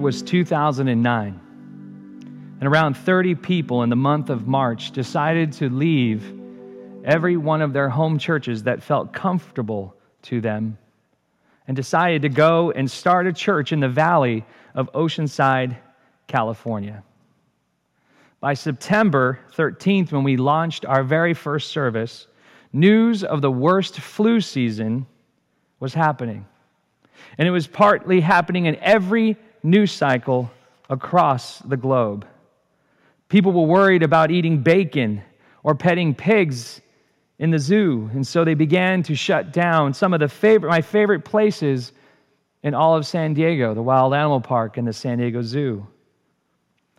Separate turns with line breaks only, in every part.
was 2009, and around 30 people in the month of March decided to leave every one of their home churches that felt comfortable to them and decided to go and start a church in the valley of Oceanside, California. By September 13th, when we launched our very first service, news of the worst flu season was happening. And it was partly happening in every news cycle across the globe. People were worried about eating bacon or petting pigs in the zoo, and so they began to shut down some of the favorite, my favorite places in all of San Diego, the Wild Animal Park and the San Diego Zoo.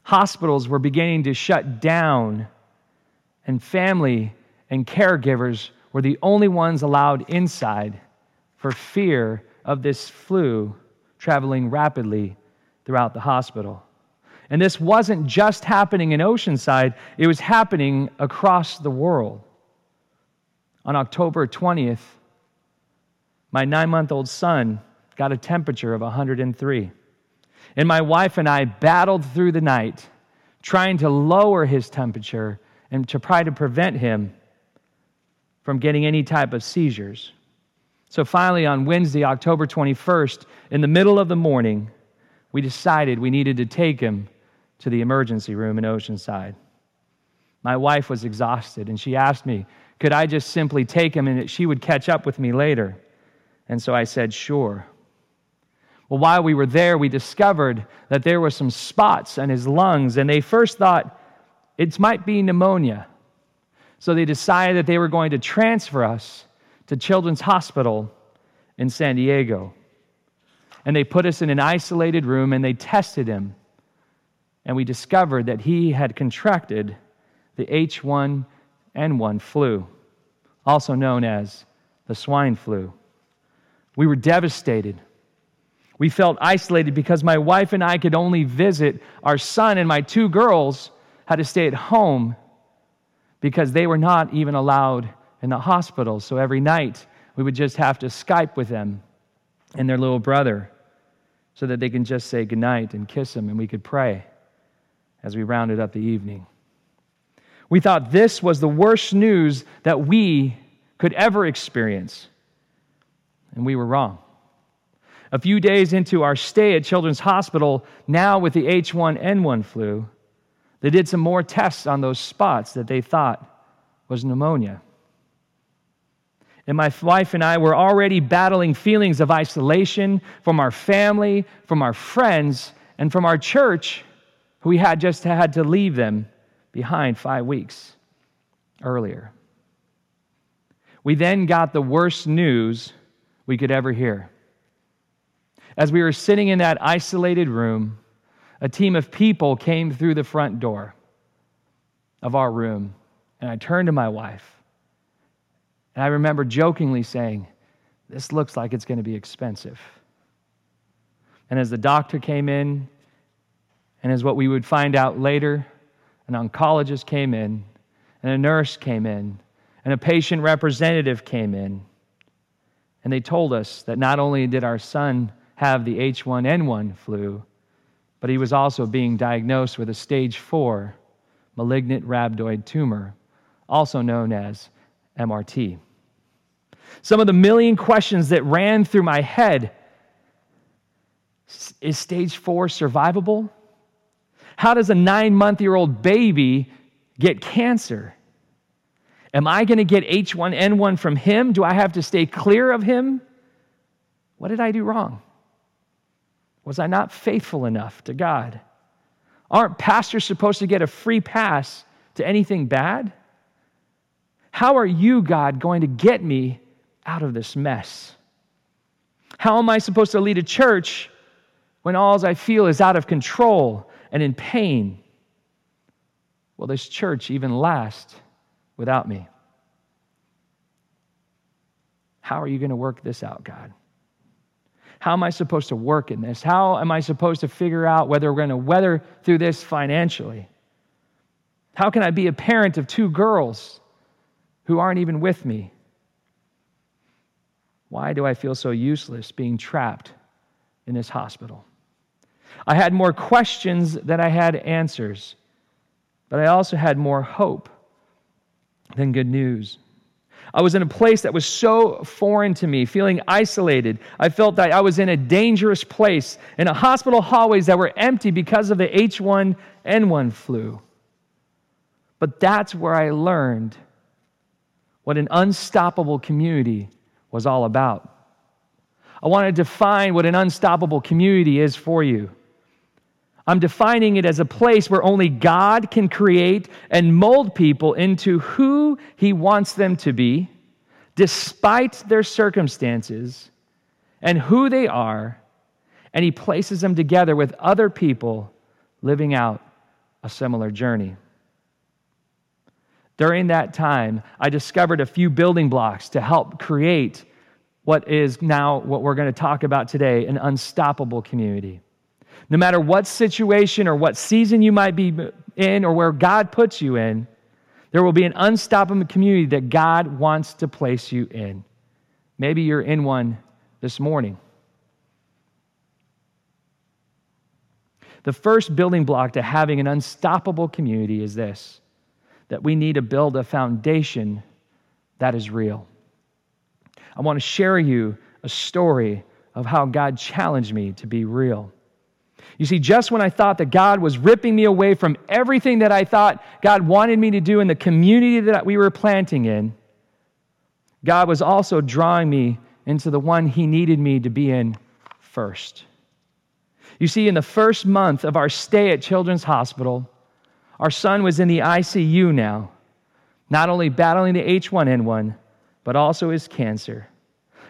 Hospitals were beginning to shut down, and family and caregivers were the only ones allowed inside for fear of this flu traveling rapidly throughout the hospital. And this wasn't just happening in Oceanside, it was happening across the world. On October 20th, my nine month old son got a temperature of 103. And my wife and I battled through the night trying to lower his temperature and to try to prevent him from getting any type of seizures. So finally, on Wednesday, October 21st, in the middle of the morning, we decided we needed to take him to the emergency room in Oceanside. My wife was exhausted, and she asked me, could I just simply take him and she would catch up with me later? And so I said, sure. Well, while we were there, we discovered that there were some spots on his lungs, and they first thought it might be pneumonia. So they decided that they were going to transfer us to Children's Hospital in San Diego. And they put us in an isolated room and they tested him. And we discovered that he had contracted the H1N1 flu, also known as the swine flu. We were devastated. We felt isolated because my wife and I could only visit our son, and my two girls had to stay at home because they were not even allowed in the hospital. So every night we would just have to Skype with them and their little brother so that they can just say goodnight and kiss him and we could pray as we rounded up the evening. We thought this was the worst news that we could ever experience, and we were wrong. A few days into our stay at Children's Hospital, now with the H1N1 flu, they did some more tests on those spots that they thought was pneumonia. And my wife and I were already battling feelings of isolation from our family, from our friends, and from our church, who we had just had to leave them behind five weeks earlier. We then got the worst news we could ever hear. As we were sitting in that isolated room, a team of people came through the front door of our room, and I turned to my wife and I remember jokingly saying, This looks like it's going to be expensive. And as the doctor came in, and as what we would find out later, an oncologist came in, and a nurse came in, and a patient representative came in. And they told us that not only did our son have the H1N1 flu, but he was also being diagnosed with a stage four malignant rhabdoid tumor, also known as MRT. Some of the million questions that ran through my head is stage four survivable? How does a nine month year old baby get cancer? Am I going to get H1N1 from him? Do I have to stay clear of him? What did I do wrong? Was I not faithful enough to God? Aren't pastors supposed to get a free pass to anything bad? How are you, God, going to get me out of this mess? How am I supposed to lead a church when all I feel is out of control and in pain? Will this church even last without me? How are you going to work this out, God? How am I supposed to work in this? How am I supposed to figure out whether we're going to weather through this financially? How can I be a parent of two girls who aren't even with me? Why do I feel so useless being trapped in this hospital? I had more questions than I had answers, but I also had more hope than good news. I was in a place that was so foreign to me, feeling isolated. I felt that I was in a dangerous place, in a hospital hallways that were empty because of the H1N1 flu. But that's where I learned what an unstoppable community was all about. I want to define what an unstoppable community is for you. I'm defining it as a place where only God can create and mold people into who He wants them to be, despite their circumstances and who they are, and He places them together with other people living out a similar journey. During that time, I discovered a few building blocks to help create what is now what we're going to talk about today an unstoppable community. No matter what situation or what season you might be in or where God puts you in, there will be an unstoppable community that God wants to place you in. Maybe you're in one this morning. The first building block to having an unstoppable community is this that we need to build a foundation that is real. I want to share you a story of how God challenged me to be real. You see, just when I thought that God was ripping me away from everything that I thought God wanted me to do in the community that we were planting in, God was also drawing me into the one He needed me to be in first. You see, in the first month of our stay at Children's Hospital, our son was in the ICU now, not only battling the H1N1, but also his cancer.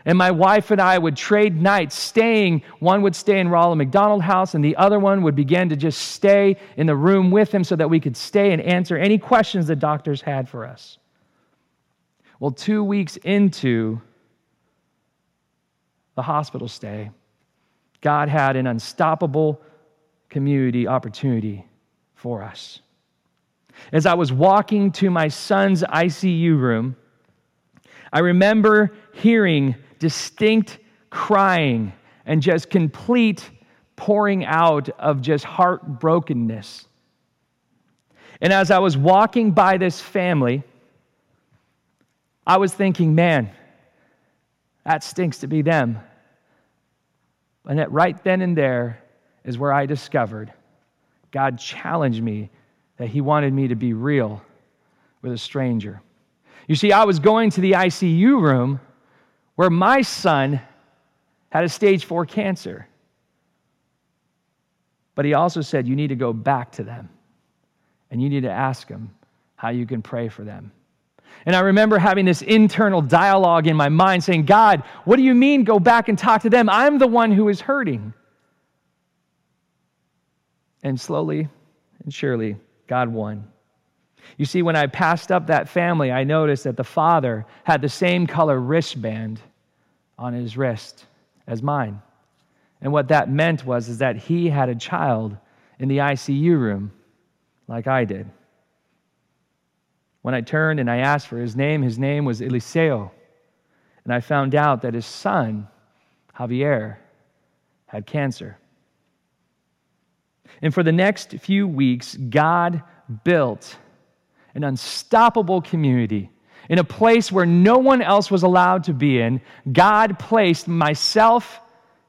And my wife and I would trade nights staying. One would stay in Ronald McDonald House, and the other one would begin to just stay in the room with him so that we could stay and answer any questions the doctors had for us. Well, two weeks into the hospital stay, God had an unstoppable community opportunity for us. As I was walking to my son's ICU room, I remember hearing distinct crying and just complete pouring out of just heartbrokenness. And as I was walking by this family, I was thinking, man, that stinks to be them. And that right then and there is where I discovered God challenged me that He wanted me to be real with a stranger. You see, I was going to the ICU room where my son had a stage four cancer. But he also said, You need to go back to them and you need to ask them how you can pray for them. And I remember having this internal dialogue in my mind saying, God, what do you mean go back and talk to them? I'm the one who is hurting. And slowly and surely, God won. You see, when I passed up that family, I noticed that the father had the same color wristband on his wrist as mine. And what that meant was is that he had a child in the ICU room like I did. When I turned and I asked for his name, his name was Eliseo. And I found out that his son, Javier, had cancer. And for the next few weeks, God built an unstoppable community in a place where no one else was allowed to be in, God placed myself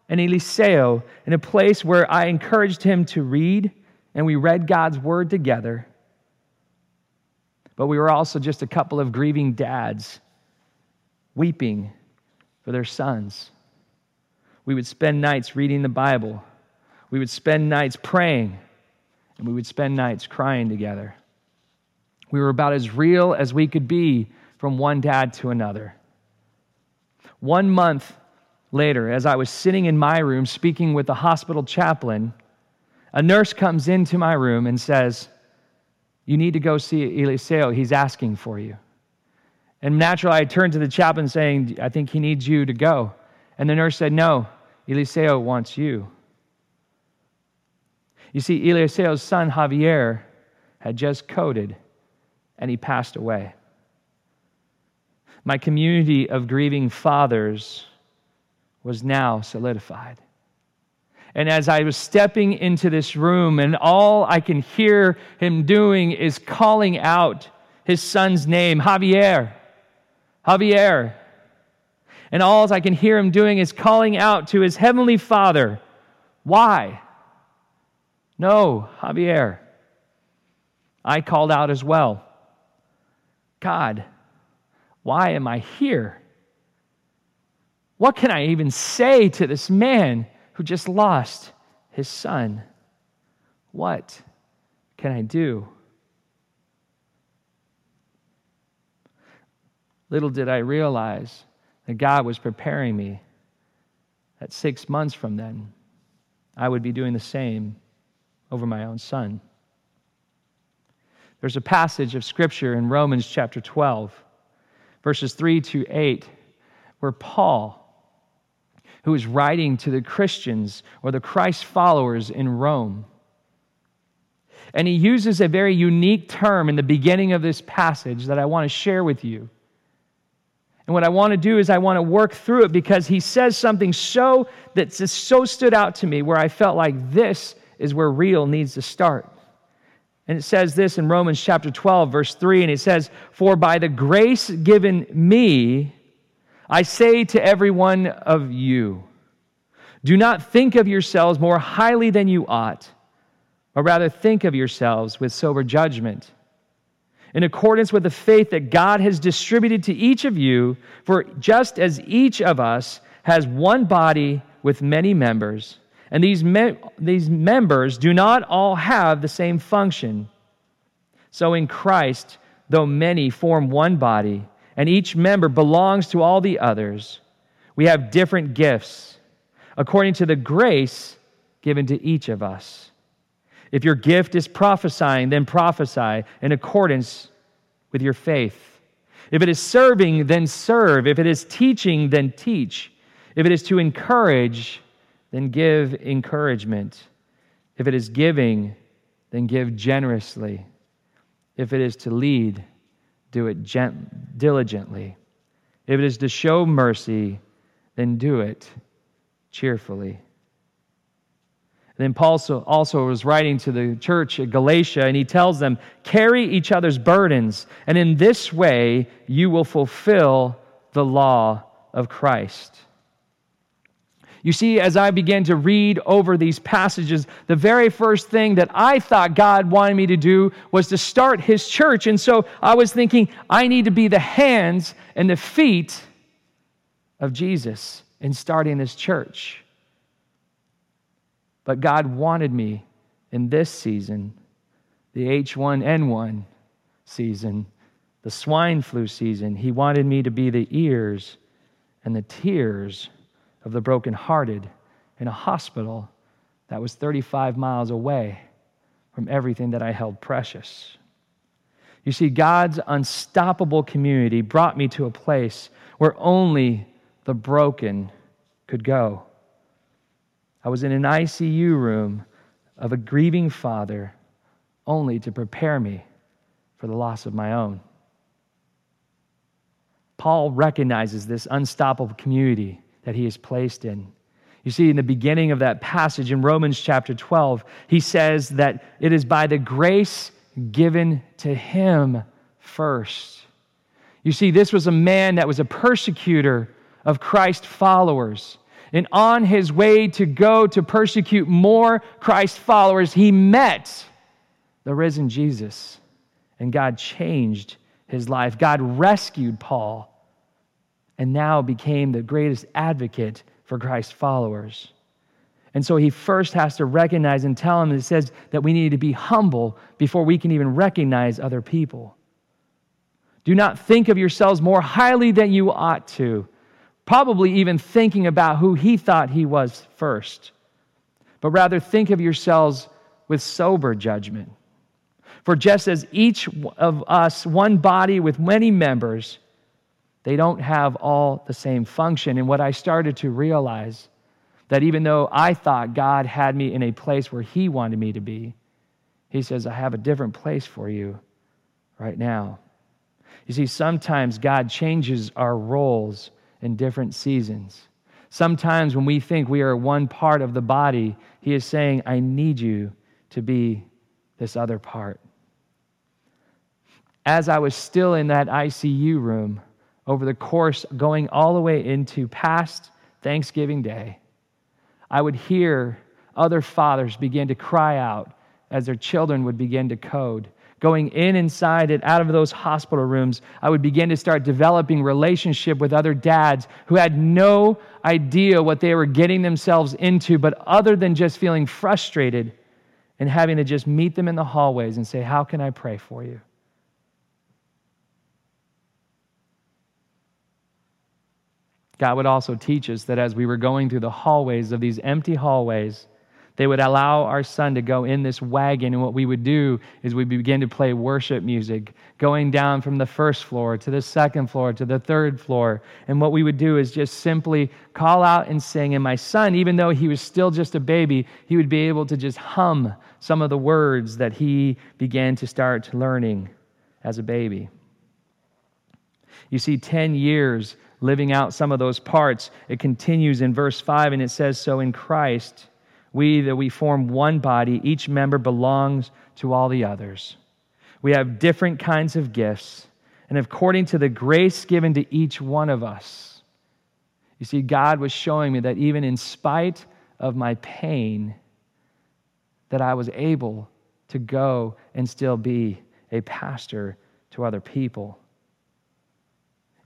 and Eliseo in a place where I encouraged him to read, and we read God's word together. But we were also just a couple of grieving dads weeping for their sons. We would spend nights reading the Bible. We would spend nights praying, and we would spend nights crying together. We were about as real as we could be from one dad to another. One month later, as I was sitting in my room speaking with the hospital chaplain, a nurse comes into my room and says, You need to go see Eliseo. He's asking for you. And naturally, I turned to the chaplain saying, I think he needs you to go. And the nurse said, No, Eliseo wants you. You see, Eliseo's son, Javier, had just coded and he passed away my community of grieving fathers was now solidified. And as I was stepping into this room, and all I can hear him doing is calling out his son's name, Javier. Javier. And all I can hear him doing is calling out to his heavenly father. Why? No, Javier. I called out as well. God, why am I here? What can I even say to this man who just lost his son? What can I do? Little did I realize that God was preparing me that six months from then, I would be doing the same over my own son. There's a passage of scripture in Romans chapter 12, verses 3 to 8, where Paul, who is writing to the Christians or the Christ followers in Rome, and he uses a very unique term in the beginning of this passage that I want to share with you. And what I want to do is I want to work through it because he says something so that just so stood out to me where I felt like this is where real needs to start. And it says this in Romans chapter 12, verse 3, and it says, For by the grace given me, I say to every one of you, do not think of yourselves more highly than you ought, but rather think of yourselves with sober judgment in accordance with the faith that God has distributed to each of you, for just as each of us has one body with many members, and these, me- these members do not all have the same function. So in Christ, though many form one body, and each member belongs to all the others, we have different gifts according to the grace given to each of us. If your gift is prophesying, then prophesy in accordance with your faith. If it is serving, then serve. If it is teaching, then teach. If it is to encourage, then give encouragement. If it is giving, then give generously. If it is to lead, do it gent- diligently. If it is to show mercy, then do it cheerfully. then Paul also was writing to the church at Galatia, and he tells them, Carry each other's burdens, and in this way you will fulfill the law of Christ. You see, as I began to read over these passages, the very first thing that I thought God wanted me to do was to start His church. And so I was thinking, I need to be the hands and the feet of Jesus in starting this church. But God wanted me in this season, the H1N1 season, the swine flu season, He wanted me to be the ears and the tears of the brokenhearted in a hospital that was 35 miles away from everything that I held precious. You see, God's unstoppable community brought me to a place where only the broken could go. I was in an ICU room of a grieving father only to prepare me for the loss of my own. Paul recognizes this unstoppable community that he is placed in. You see, in the beginning of that passage in Romans chapter 12, he says that it is by the grace given to him first. You see, this was a man that was a persecutor of Christ followers. And on his way to go to persecute more Christ followers, he met the risen Jesus. And God changed his life. God rescued Paul and now became the greatest advocate for Christ's followers. And so he first has to recognize and tell them, it says that we need to be humble before we can even recognize other people. Do not think of yourselves more highly than you ought to, probably even thinking about who he thought he was first, but rather think of yourselves with sober judgment. For just as each of us, one body with many members, they don't have all the same function. And what I started to realize that even though I thought God had me in a place where He wanted me to be, He says, I have a different place for you right now. You see, sometimes God changes our roles in different seasons. Sometimes when we think we are one part of the body, He is saying, I need you to be this other part. As I was still in that ICU room, over the course going all the way into past Thanksgiving Day, I would hear other fathers begin to cry out as their children would begin to code. Going in inside and out of those hospital rooms, I would begin to start developing relationship with other dads who had no idea what they were getting themselves into, but other than just feeling frustrated and having to just meet them in the hallways and say, How can I pray for you? God would also teach us that as we were going through the hallways of these empty hallways, they would allow our son to go in this wagon, and what we would do is we begin to play worship music, going down from the first floor to the second floor to the third floor. And what we would do is just simply call out and sing. And my son, even though he was still just a baby, he would be able to just hum some of the words that he began to start learning as a baby. You see, 10 years living out some of those parts. It continues in verse 5 and it says, So in Christ, we that we form one body, each member belongs to all the others. We have different kinds of gifts, and according to the grace given to each one of us. You see, God was showing me that even in spite of my pain, that I was able to go and still be a pastor to other people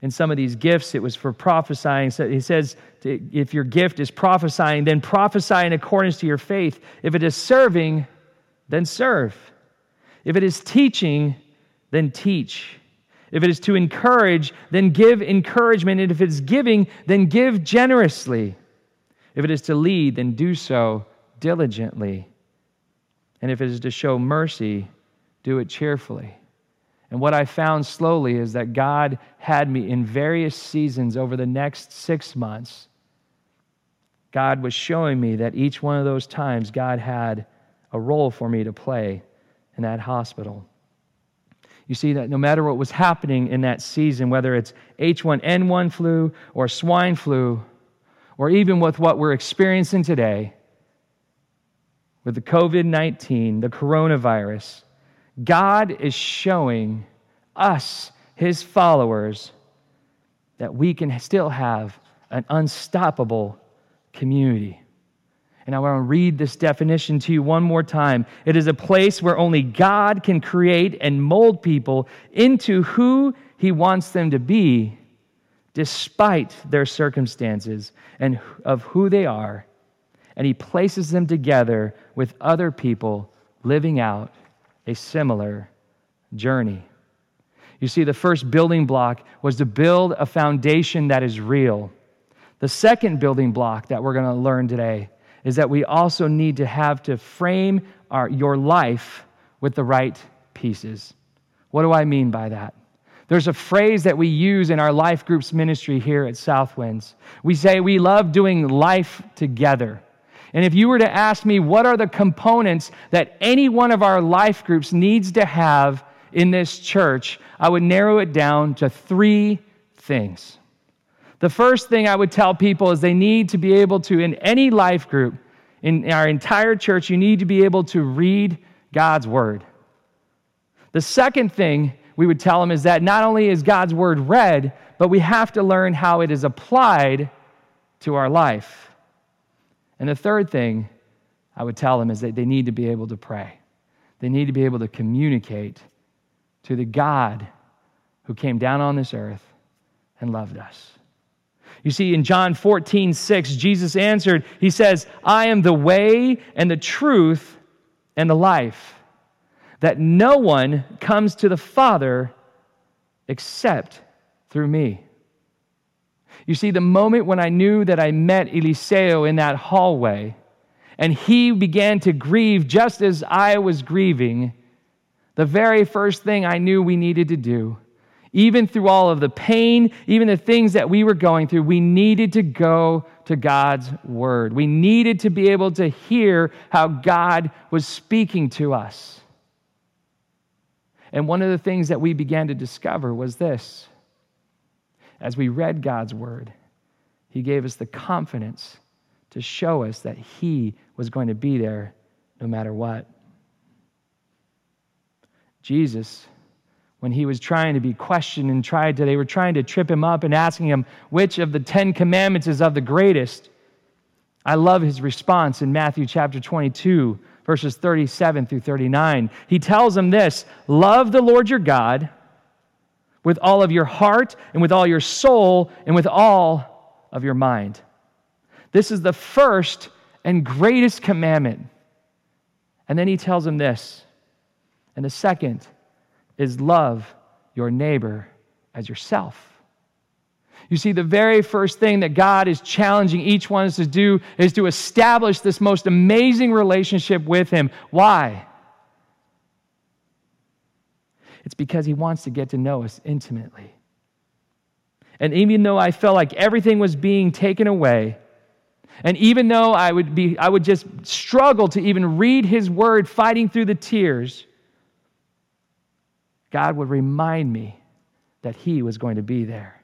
in some of these gifts, it was for prophesying. So he says, if your gift is prophesying, then prophesy in accordance to your faith. If it is serving, then serve. If it is teaching, then teach. If it is to encourage, then give encouragement. And if it's giving, then give generously. If it is to lead, then do so diligently. And if it is to show mercy, do it cheerfully. And what I found slowly is that God had me in various seasons over the next six months. God was showing me that each one of those times, God had a role for me to play in that hospital. You see, that no matter what was happening in that season, whether it's H1N1 flu or swine flu, or even with what we're experiencing today with the COVID 19, the coronavirus, God is showing us, his followers, that we can still have an unstoppable community. And I want to read this definition to you one more time. It is a place where only God can create and mold people into who he wants them to be, despite their circumstances and of who they are. And he places them together with other people living out a similar journey. You see, the first building block was to build a foundation that is real. The second building block that we're going to learn today is that we also need to have to frame our, your life with the right pieces. What do I mean by that? There's a phrase that we use in our life groups ministry here at Southwinds. We say we love doing life together. And if you were to ask me what are the components that any one of our life groups needs to have in this church, I would narrow it down to three things. The first thing I would tell people is they need to be able to, in any life group, in our entire church, you need to be able to read God's word. The second thing we would tell them is that not only is God's word read, but we have to learn how it is applied to our life. And the third thing I would tell them is that they need to be able to pray. They need to be able to communicate to the God who came down on this earth and loved us. You see, in John 14, 6, Jesus answered, He says, I am the way and the truth and the life, that no one comes to the Father except through me. You see, the moment when I knew that I met Eliseo in that hallway, and he began to grieve just as I was grieving, the very first thing I knew we needed to do, even through all of the pain, even the things that we were going through, we needed to go to God's word. We needed to be able to hear how God was speaking to us. And one of the things that we began to discover was this as we read God's word, He gave us the confidence to show us that He was going to be there no matter what. Jesus, when he was trying to be questioned and tried to, they were trying to trip him up and asking him which of the Ten Commandments is of the greatest. I love his response in Matthew chapter 22, verses 37 through 39. He tells them this Love the Lord your God with all of your heart and with all your soul and with all of your mind. This is the first and greatest commandment. And then he tells them this. And the second is love your neighbor as yourself. You see, the very first thing that God is challenging each one of us to do is to establish this most amazing relationship with Him. Why? It's because He wants to get to know us intimately. And even though I felt like everything was being taken away, and even though I would, be, I would just struggle to even read His word, fighting through the tears, God would remind me that He was going to be there.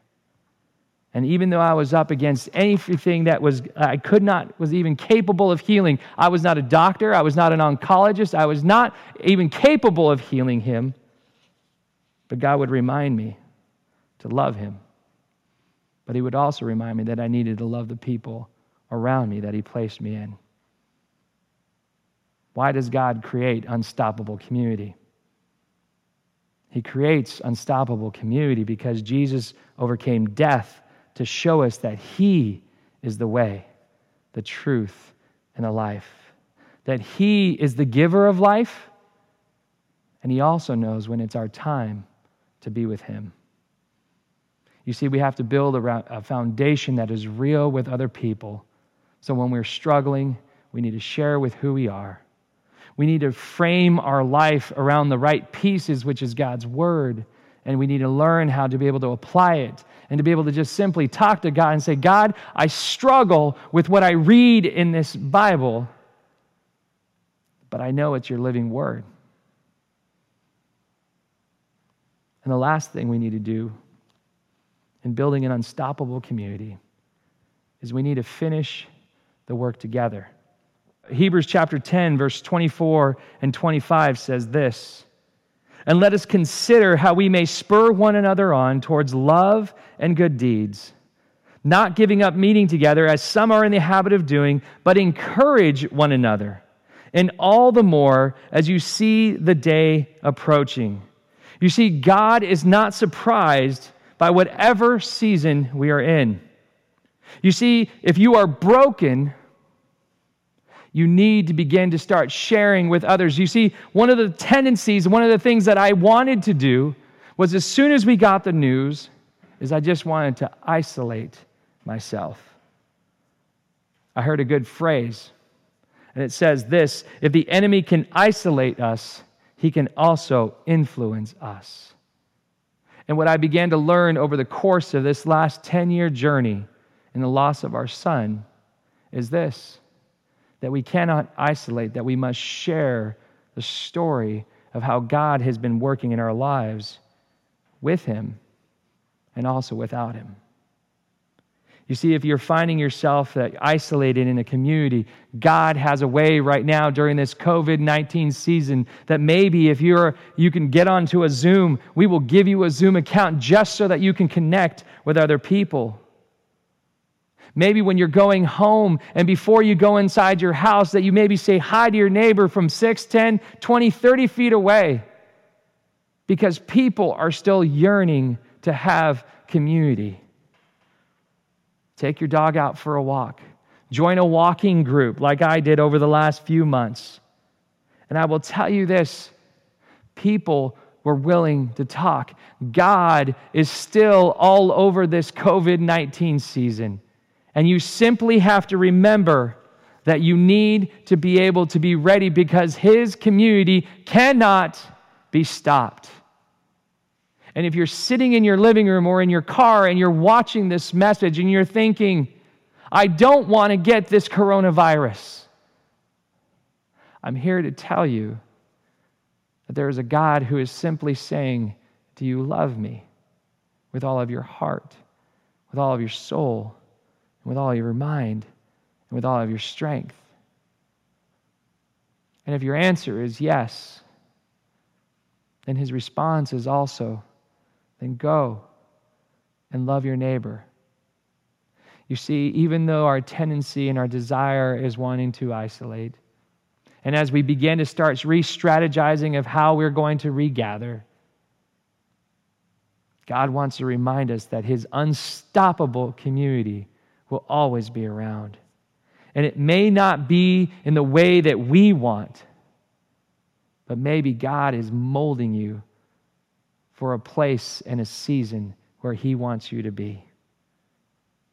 And even though I was up against anything that was I could not was even capable of healing, I was not a doctor, I was not an oncologist, I was not even capable of healing him. But God would remind me to love him. But he would also remind me that I needed to love the people around me that he placed me in. Why does God create unstoppable community? He creates unstoppable community because Jesus overcame death to show us that He is the way, the truth, and the life. That He is the giver of life, and He also knows when it's our time to be with Him. You see, we have to build a foundation that is real with other people. So when we're struggling, we need to share with who we are. We need to frame our life around the right pieces, which is God's Word and we need to learn how to be able to apply it and to be able to just simply talk to God and say, God, I struggle with what I read in this Bible, but I know it's your living word. And the last thing we need to do in building an unstoppable community is we need to finish the work together. Hebrews chapter 10, verse 24 and 25 says this and let us consider how we may spur one another on towards love and good deeds, not giving up meeting together as some are in the habit of doing, but encourage one another, and all the more as you see the day approaching. You see, God is not surprised by whatever season we are in. You see, if you are broken, you need to begin to start sharing with others. You see, one of the tendencies, one of the things that I wanted to do was as soon as we got the news, is I just wanted to isolate myself. I heard a good phrase, and it says this if the enemy can isolate us, he can also influence us. And what I began to learn over the course of this last 10 year journey in the loss of our son is this that we cannot isolate, that we must share the story of how God has been working in our lives with Him and also without Him. You see, if you're finding yourself uh, isolated in a community, God has a way right now during this COVID 19 season that maybe if you're, you can get onto a Zoom, we will give you a Zoom account just so that you can connect with other people. Maybe when you're going home and before you go inside your house, that you maybe say hi to your neighbor from 6, 10, 20, 30 feet away because people are still yearning to have community. Take your dog out for a walk. Join a walking group like I did over the last few months. And I will tell you this people were willing to talk. God is still all over this COVID 19 season. And you simply have to remember that you need to be able to be ready because His community cannot be stopped. And if you're sitting in your living room or in your car and you're watching this message and you're thinking, I don't want to get this coronavirus, I'm here to tell you that there is a God who is simply saying, Do you love me with all of your heart, with all of your soul? and with all of your mind and with all of your strength. And if your answer is yes, then his response is also, then go and love your neighbor. You see, even though our tendency and our desire is wanting to isolate, and as we begin to start re strategizing of how we're going to regather, God wants to remind us that His unstoppable community will always be around. And it may not be in the way that we want, but maybe God is molding you for a place and a season where He wants you to be.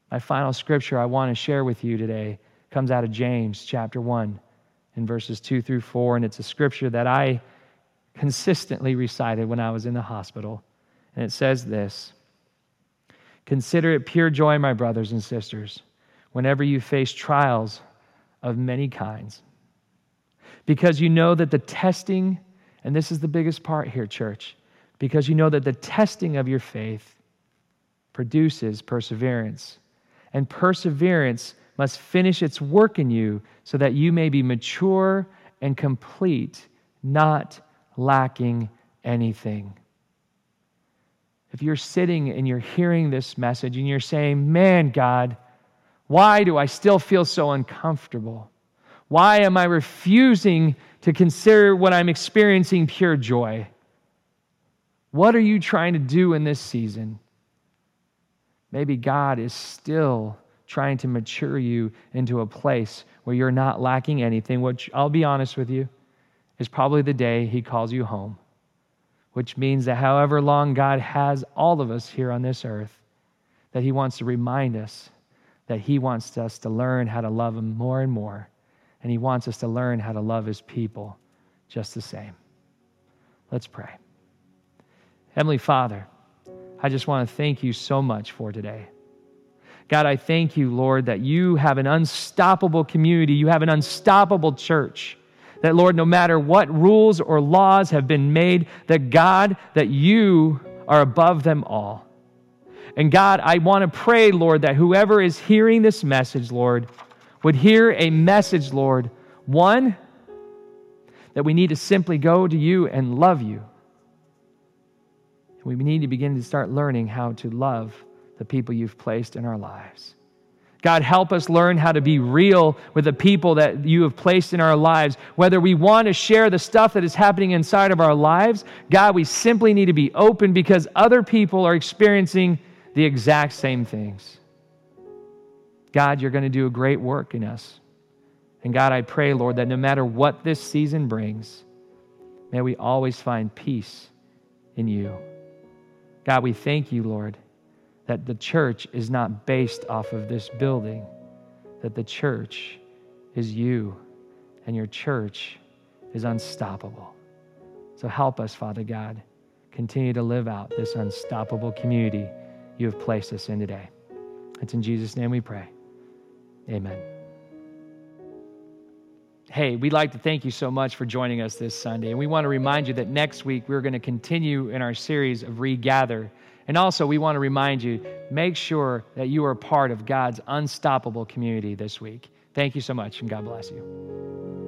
My final scripture I want to share with you today comes out of James chapter 1 in verses 2 through 4, and it's a scripture that I consistently recited when I was in the hospital. And it says this Consider it pure joy, my brothers and sisters, whenever you face trials of many kinds, because you know that the testing, and this is the biggest part here, church, because you know that the testing of your faith produces perseverance. And perseverance must finish its work in you so that you may be mature and complete, not lacking anything. If you're sitting and you're hearing this message and you're saying, Man, God, why do I still feel so uncomfortable? Why am I refusing to consider what I'm experiencing pure joy? What are you trying to do in this season? Maybe God is still trying to mature you into a place where you're not lacking anything, which I'll be honest with you, is probably the day He calls you home, which means that however long God has all of us here on this earth, that He wants to remind us that He wants us to learn how to love Him more and more, and He wants us to learn how to love His people just the same. Let's pray. Heavenly Father, I just want to thank you so much for today. God, I thank you, Lord, that you have an unstoppable community, you have an unstoppable church. That, Lord, no matter what rules or laws have been made, that God, that you are above them all. And God, I want to pray, Lord, that whoever is hearing this message, Lord, would hear a message, Lord. One, that we need to simply go to you and love you. We need to begin to start learning how to love the people you've placed in our lives. God, help us learn how to be real with the people that you have placed in our lives. Whether we want to share the stuff that is happening inside of our lives, God, we simply need to be open because other people are experiencing the exact same things. God, you're going to do a great work in us. And God, I pray, Lord, that no matter what this season brings, may we always find peace in you. God, we thank you, Lord that the church is not based off of this building, that the church is you, and your church is unstoppable. So help us, Father God, continue to live out this unstoppable community you have placed us in today. It's in Jesus' name we pray. Amen. Hey, we'd like to thank you so much for joining us this Sunday. And we want to remind you that next week we're going to continue in our series of Regather. And also, we want to remind you make sure that you are part of God's unstoppable community this week. Thank you so much, and God bless you.